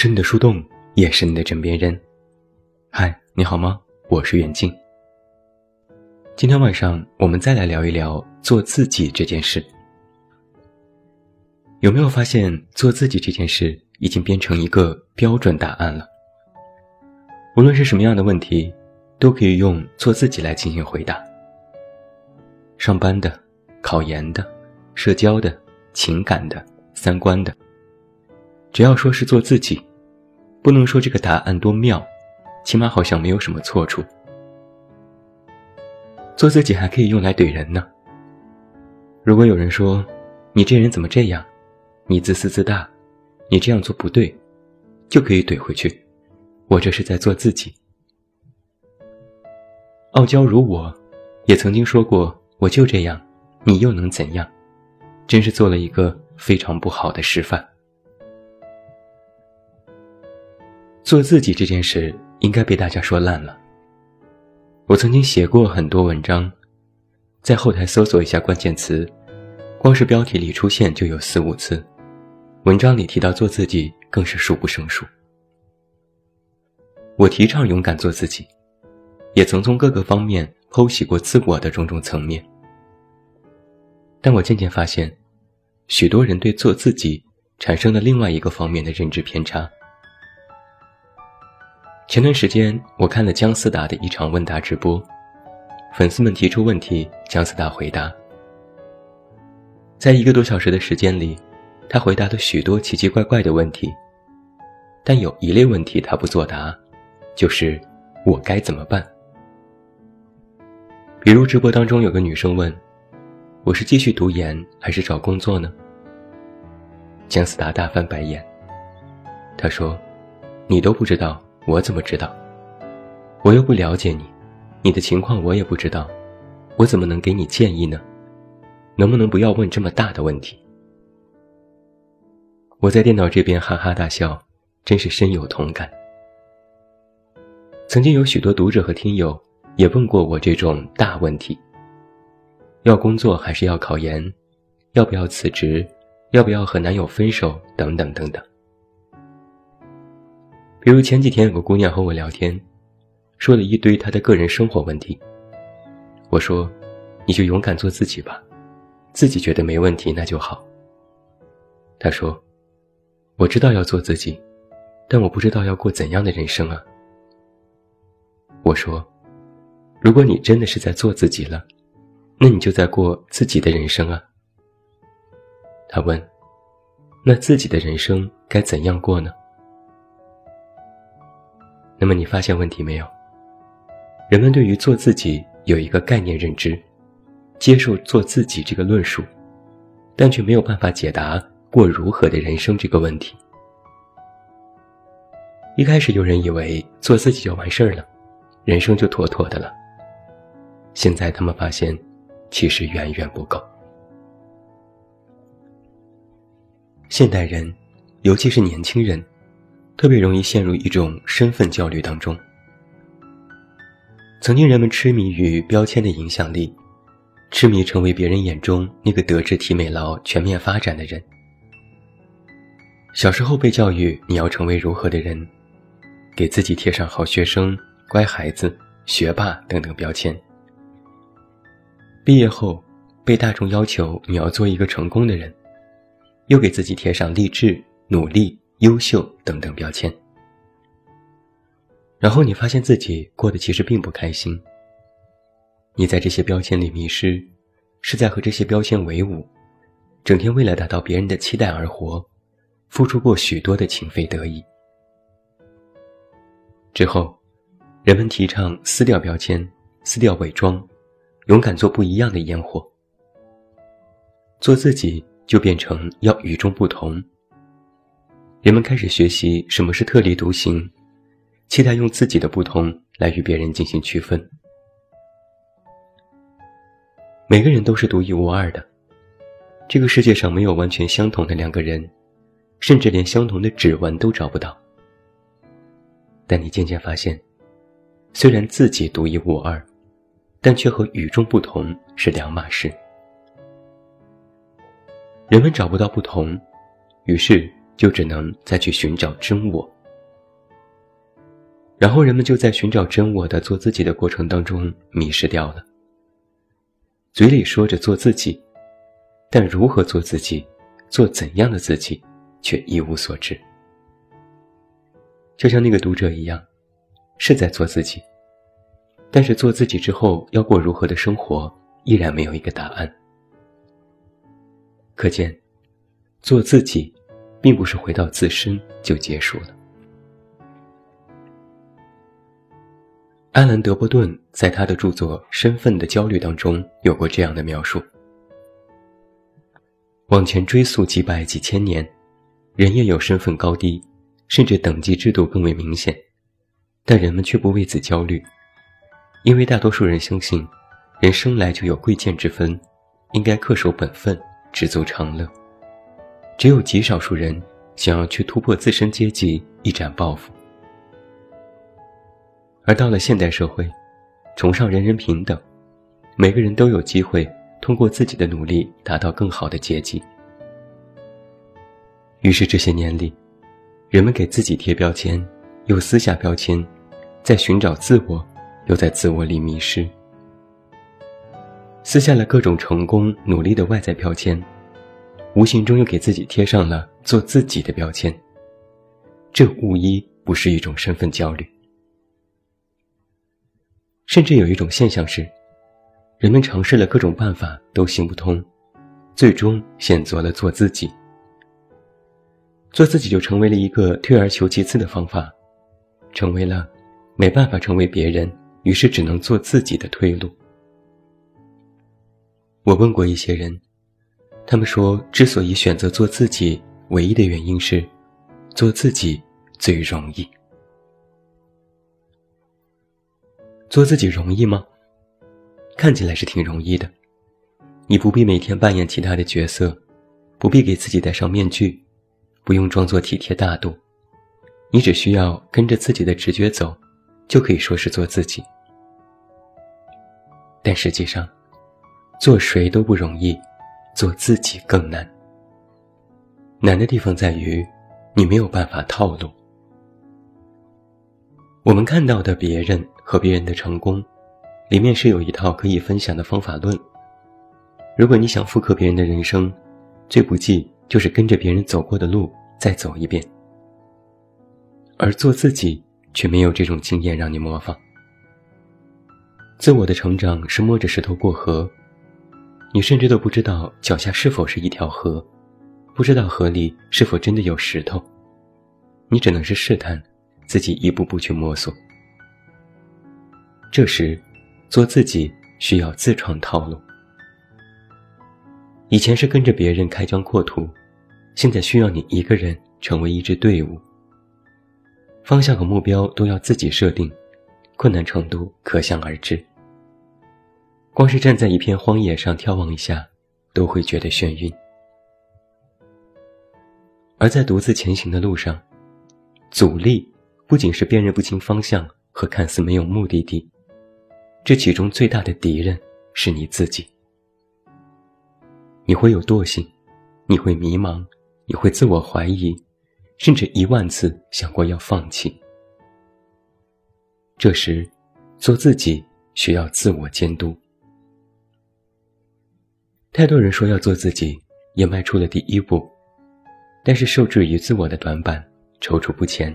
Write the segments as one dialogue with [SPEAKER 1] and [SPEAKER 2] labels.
[SPEAKER 1] 是你的树洞，也是你的枕边人。嗨，你好吗？我是远近。今天晚上我们再来聊一聊做自己这件事。有没有发现，做自己这件事已经变成一个标准答案了？无论是什么样的问题，都可以用做自己来进行回答。上班的、考研的、社交的、情感的、三观的。只要说是做自己，不能说这个答案多妙，起码好像没有什么错处。做自己还可以用来怼人呢。如果有人说你这人怎么这样，你自私自大，你这样做不对，就可以怼回去。我这是在做自己。傲娇如我，也曾经说过我就这样，你又能怎样？真是做了一个非常不好的示范。做自己这件事应该被大家说烂了。我曾经写过很多文章，在后台搜索一下关键词，光是标题里出现就有四五次，文章里提到做自己更是数不胜数。我提倡勇敢做自己，也曾从各个方面剖析过自我的种种层面，但我渐渐发现，许多人对做自己产生了另外一个方面的认知偏差。前段时间，我看了姜思达的一场问答直播，粉丝们提出问题，姜思达回答。在一个多小时的时间里，他回答了许多奇奇怪怪的问题，但有一类问题他不作答，就是我该怎么办？比如直播当中有个女生问：“我是继续读研还是找工作呢？”姜思达大翻白眼，他说：“你都不知道。”我怎么知道？我又不了解你，你的情况我也不知道，我怎么能给你建议呢？能不能不要问这么大的问题？我在电脑这边哈哈大笑，真是深有同感。曾经有许多读者和听友也问过我这种大问题：要工作还是要考研？要不要辞职？要不要和男友分手？等等等等。比如前几天有个姑娘和我聊天，说了一堆她的个人生活问题。我说：“你就勇敢做自己吧，自己觉得没问题那就好。”她说：“我知道要做自己，但我不知道要过怎样的人生啊。”我说：“如果你真的是在做自己了，那你就在过自己的人生啊。”她问：“那自己的人生该怎样过呢？”那么你发现问题没有？人们对于做自己有一个概念认知，接受做自己这个论述，但却没有办法解答过如何的人生这个问题。一开始有人以为做自己就完事儿了，人生就妥妥的了。现在他们发现，其实远远不够。现代人，尤其是年轻人。特别容易陷入一种身份焦虑当中。曾经人们痴迷于标签的影响力，痴迷成为别人眼中那个德智体美劳全面发展的人。小时候被教育你要成为如何的人，给自己贴上好学生、乖孩子、学霸等等标签。毕业后被大众要求你要做一个成功的人，又给自己贴上励志、努力。优秀等等标签，然后你发现自己过得其实并不开心。你在这些标签里迷失，是在和这些标签为伍，整天为了达到别人的期待而活，付出过许多的情非得已。之后，人们提倡撕掉标签，撕掉伪装，勇敢做不一样的烟火，做自己就变成要与众不同。人们开始学习什么是特立独行，期待用自己的不同来与别人进行区分。每个人都是独一无二的，这个世界上没有完全相同的两个人，甚至连相同的指纹都找不到。但你渐渐发现，虽然自己独一无二，但却和与众不同是两码事。人们找不到不同，于是。就只能再去寻找真我。然后人们就在寻找真我的做自己的过程当中迷失掉了。嘴里说着做自己，但如何做自己，做怎样的自己，却一无所知。就像那个读者一样，是在做自己，但是做自己之后要过如何的生活，依然没有一个答案。可见，做自己，并不是回到自身就结束了。安兰·德波顿在他的著作《身份的焦虑》当中有过这样的描述：往前追溯几百几千年，人也有身份高低，甚至等级制度更为明显，但人们却不为此焦虑，因为大多数人相信，人生来就有贵贱之分，应该恪守本分，知足常乐。只有极少数人想要去突破自身阶级，一展抱负。而到了现代社会，崇尚人人平等，每个人都有机会通过自己的努力达到更好的阶级。于是这些年里，人们给自己贴标签，又撕下标签，在寻找自我，又在自我里迷失，撕下了各种成功努力的外在标签，无形中又给自己贴上了做自己的标签。这无疑不是一种身份焦虑。甚至有一种现象是，人们尝试了各种办法都行不通，最终选择了做自己。做自己就成为了一个退而求其次的方法，成为了没办法成为别人，于是只能做自己的退路。我问过一些人，他们说，之所以选择做自己，唯一的原因是，做自己最容易。做自己容易吗？看起来是挺容易的，你不必每天扮演其他的角色，不必给自己戴上面具，不用装作体贴大度，你只需要跟着自己的直觉走，就可以说是做自己。但实际上，做谁都不容易，做自己更难。难的地方在于，你没有办法套路。我们看到的别人。和别人的成功，里面是有一套可以分享的方法论。如果你想复刻别人的人生，最不济就是跟着别人走过的路再走一遍。而做自己却没有这种经验让你模仿。自我的成长是摸着石头过河，你甚至都不知道脚下是否是一条河，不知道河里是否真的有石头，你只能是试探，自己一步步去摸索。这时，做自己需要自创套路。以前是跟着别人开疆扩土，现在需要你一个人成为一支队伍。方向和目标都要自己设定，困难程度可想而知。光是站在一片荒野上眺望一下，都会觉得眩晕。而在独自前行的路上，阻力不仅是辨认不清方向和看似没有目的地。这其中最大的敌人是你自己。你会有惰性，你会迷茫，你会自我怀疑，甚至一万次想过要放弃。这时，做自己需要自我监督。太多人说要做自己，也迈出了第一步，但是受制于自我的短板，踌躇不前，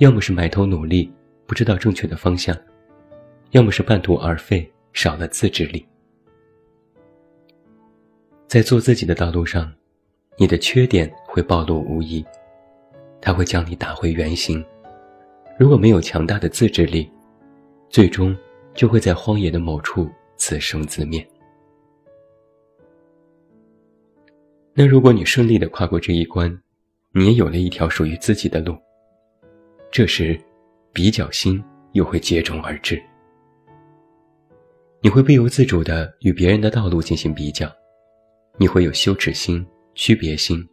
[SPEAKER 1] 要么是埋头努力，不知道正确的方向。要么是半途而废，少了自制力。在做自己的道路上，你的缺点会暴露无遗，它会将你打回原形。如果没有强大的自制力，最终就会在荒野的某处自生自灭。那如果你顺利的跨过这一关，你也有了一条属于自己的路。这时，比较心又会接踵而至。你会不由自主地与别人的道路进行比较，你会有羞耻心、区别心，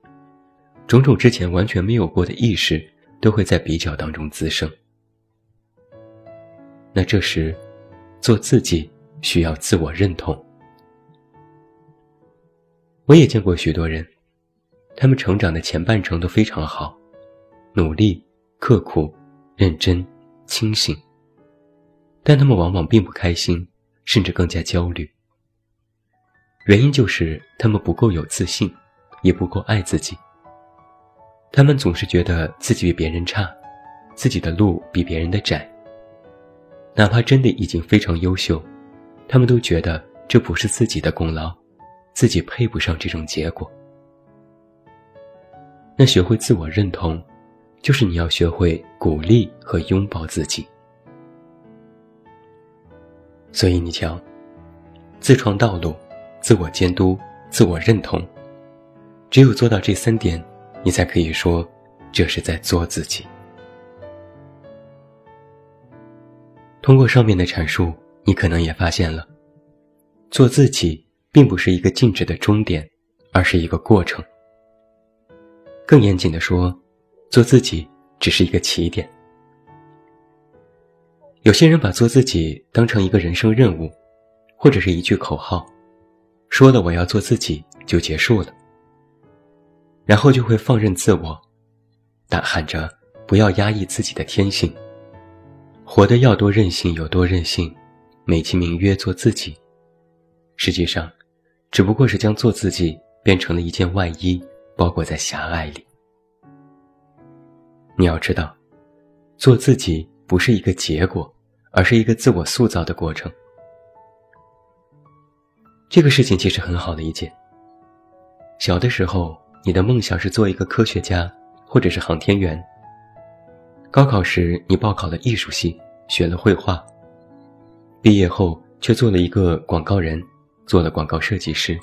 [SPEAKER 1] 种种之前完全没有过的意识都会在比较当中滋生。那这时，做自己需要自我认同。我也见过许多人，他们成长的前半程都非常好，努力、刻苦、认真、清醒。但他们往往并不开心，甚至更加焦虑。原因就是他们不够有自信，也不够爱自己。他们总是觉得自己比别人差，自己的路比别人的窄。哪怕真的已经非常优秀，他们都觉得这不是自己的功劳，自己配不上这种结果。那学会自我认同，就是你要学会鼓励和拥抱自己。所以你瞧，自创道路、自我监督、自我认同，只有做到这三点，你才可以说这是在做自己。通过上面的阐述，你可能也发现了，做自己并不是一个静止的终点，而是一个过程。更严谨的说，做自己只是一个起点。有些人把做自己当成一个人生任务，或者是一句口号，说了我要做自己就结束了，然后就会放任自我，大喊着不要压抑自己的天性，活得要多任性有多任性，美其名曰做自己，实际上，只不过是将做自己变成了一件外衣。包裹在狭隘里。你要知道，做自己不是一个结果，而是一个自我塑造的过程。这个事情其实很好理解。小的时候，你的梦想是做一个科学家，或者是航天员。高考时，你报考了艺术系，学了绘画。毕业后，却做了一个广告人，做了广告设计师。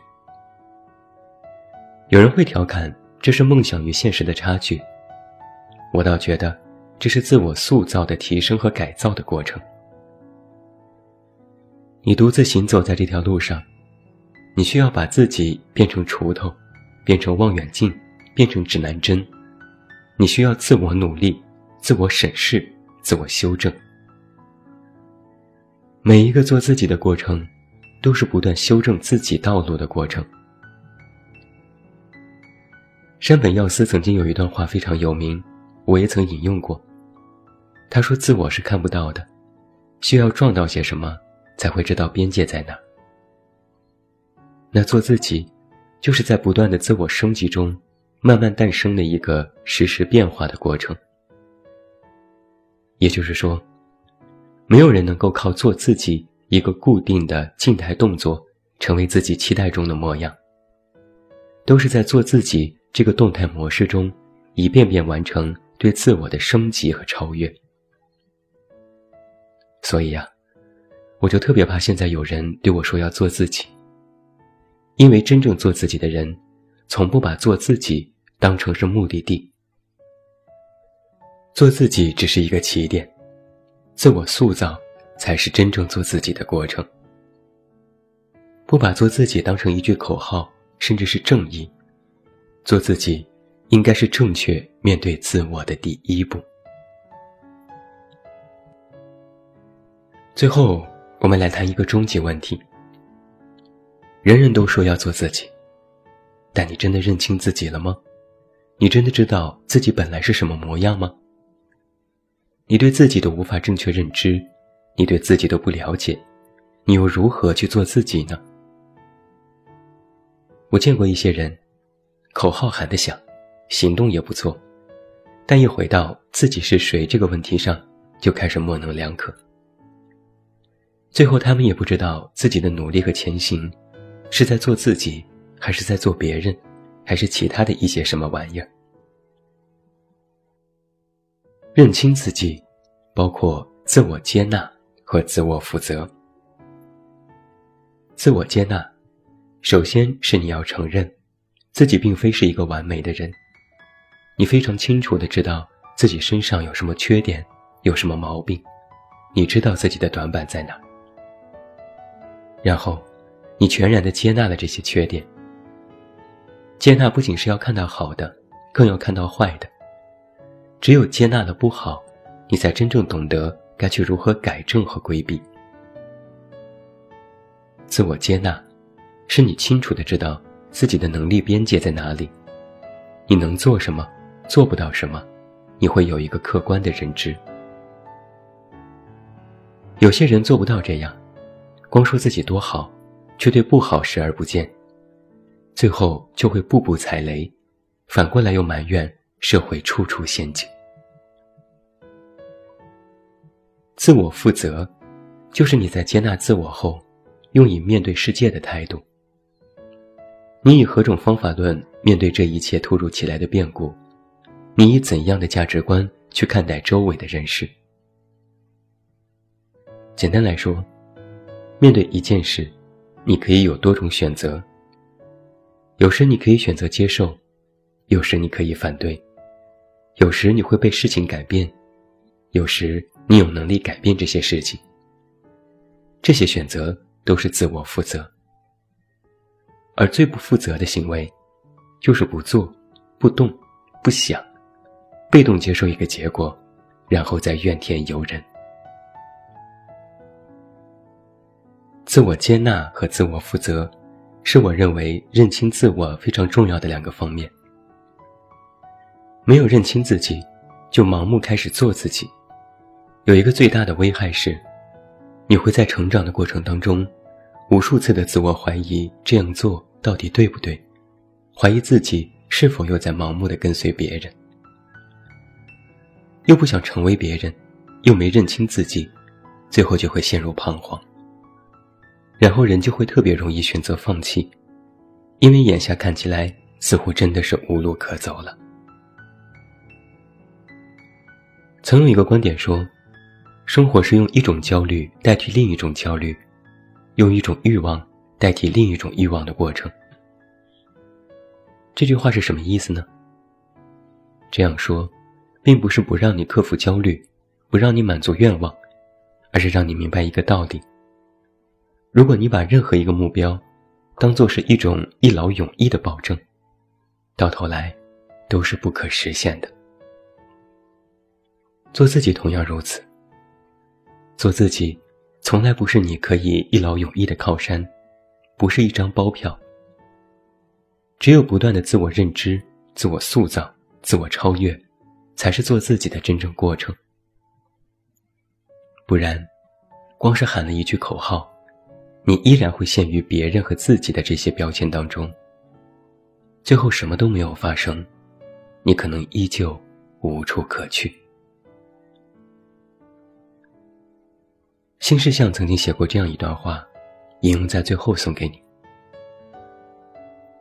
[SPEAKER 1] 有人会调侃这是梦想与现实的差距，我倒觉得这是自我塑造的提升和改造的过程。你独自行走在这条路上，你需要把自己变成锄头，变成望远镜，变成指南针，你需要自我努力、自我审视、自我修正。每一个做自己的过程，都是不断修正自己道路的过程。山本耀司曾经有一段话非常有名，我也曾引用过。他说：“自我是看不到的，需要撞到些什么，才会知道边界在哪。”那做自己，就是在不断的自我升级中，慢慢诞生的一个实时变化的过程。也就是说，没有人能够靠做自己一个固定的静态动作，成为自己期待中的模样。都是在做自己。这个动态模式中，一遍遍完成对自我的升级和超越。所以呀，我就特别怕现在有人对我说要做自己，因为真正做自己的人，从不把做自己当成是目的地。做自己只是一个起点，自我塑造才是真正做自己的过程。不把做自己当成一句口号，甚至是正义。做自己，应该是正确面对自我的第一步。最后，我们来谈一个终极问题：人人都说要做自己，但你真的认清自己了吗？你真的知道自己本来是什么模样吗？你对自己的无法正确认知，你对自己都不了解，你又如何去做自己呢？我见过一些人。口号喊得响，行动也不错，但一回到自己是谁这个问题上，就开始模棱两可。最后，他们也不知道自己的努力和前行，是在做自己，还是在做别人，还是其他的一些什么玩意儿。认清自己，包括自我接纳和自我负责。自我接纳，首先是你要承认。自己并非是一个完美的人，你非常清楚的知道自己身上有什么缺点，有什么毛病，你知道自己的短板在哪。然后，你全然的接纳了这些缺点。接纳不仅是要看到好的，更要看到坏的。只有接纳了不好，你才真正懂得该去如何改正和规避。自我接纳，是你清楚的知道。自己的能力边界在哪里？你能做什么，做不到什么，你会有一个客观的认知。有些人做不到这样，光说自己多好，却对不好视而不见，最后就会步步踩雷，反过来又埋怨社会处处陷阱。自我负责，就是你在接纳自我后，用以面对世界的态度。你以何种方法论面对这一切突如其来的变故？你以怎样的价值观去看待周围的人事？简单来说，面对一件事，你可以有多种选择。有时你可以选择接受，有时你可以反对，有时你会被事情改变，有时你有能力改变这些事情。这些选择都是自我负责。而最不负责的行为，就是不做、不动、不想，被动接受一个结果，然后再怨天尤人。自我接纳和自我负责，是我认为认清自我非常重要的两个方面。没有认清自己，就盲目开始做自己，有一个最大的危害是，你会在成长的过程当中，无数次的自我怀疑这样做到底对不对，怀疑自己是否又在盲目的跟随别人，又不想成为别人，又没认清自己，最后就会陷入彷徨。然后人就会特别容易选择放弃，因为眼下看起来似乎真的是无路可走了。曾有一个观点说，生活是用一种焦虑代替另一种焦虑，用一种欲望代替另一种欲望的过程。这句话是什么意思呢？这样说，并不是不让你克服焦虑，不让你满足愿望，而是让你明白一个道理。如果你把任何一个目标当做是一种一劳永逸的保证，到头来都是不可实现的。做自己同样如此。做自己从来不是你可以一劳永逸的靠山，不是一张包票。只有不断的自我认知、自我塑造、自我超越，才是做自己的真正过程。不然，光是喊了一句口号。你依然会陷于别人和自己的这些标签当中，最后什么都没有发生，你可能依旧无处可去。新世相曾经写过这样一段话，引用在最后送给你。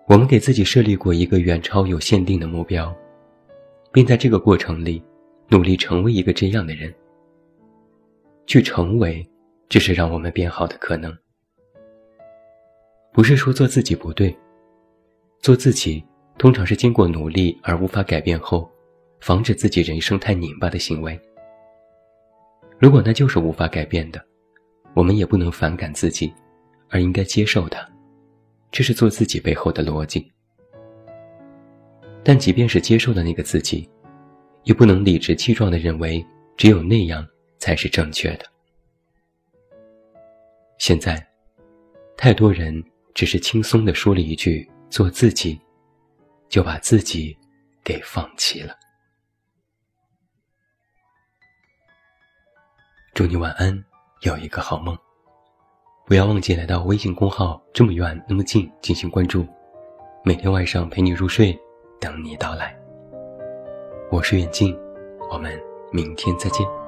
[SPEAKER 1] 我们给自己设立过一个远超有限定的目标，并在这个过程里努力成为一个这样的人。去成为，只是让我们变好的可能。不是说做自己不对，做自己通常是经过努力而无法改变后，防止自己人生太拧巴的行为。如果那就是无法改变的，我们也不能反感自己，而应该接受它，这是做自己背后的逻辑。但即便是接受的那个自己，也不能理直气壮地认为只有那样才是正确的。现在，太多人。只是轻松地说了一句“做自己”，就把自己给放弃了。祝你晚安，有一个好梦。不要忘记来到微信公号“这么远那么近”进行关注，每天晚上陪你入睡，等你到来。我是远近，我们明天再见。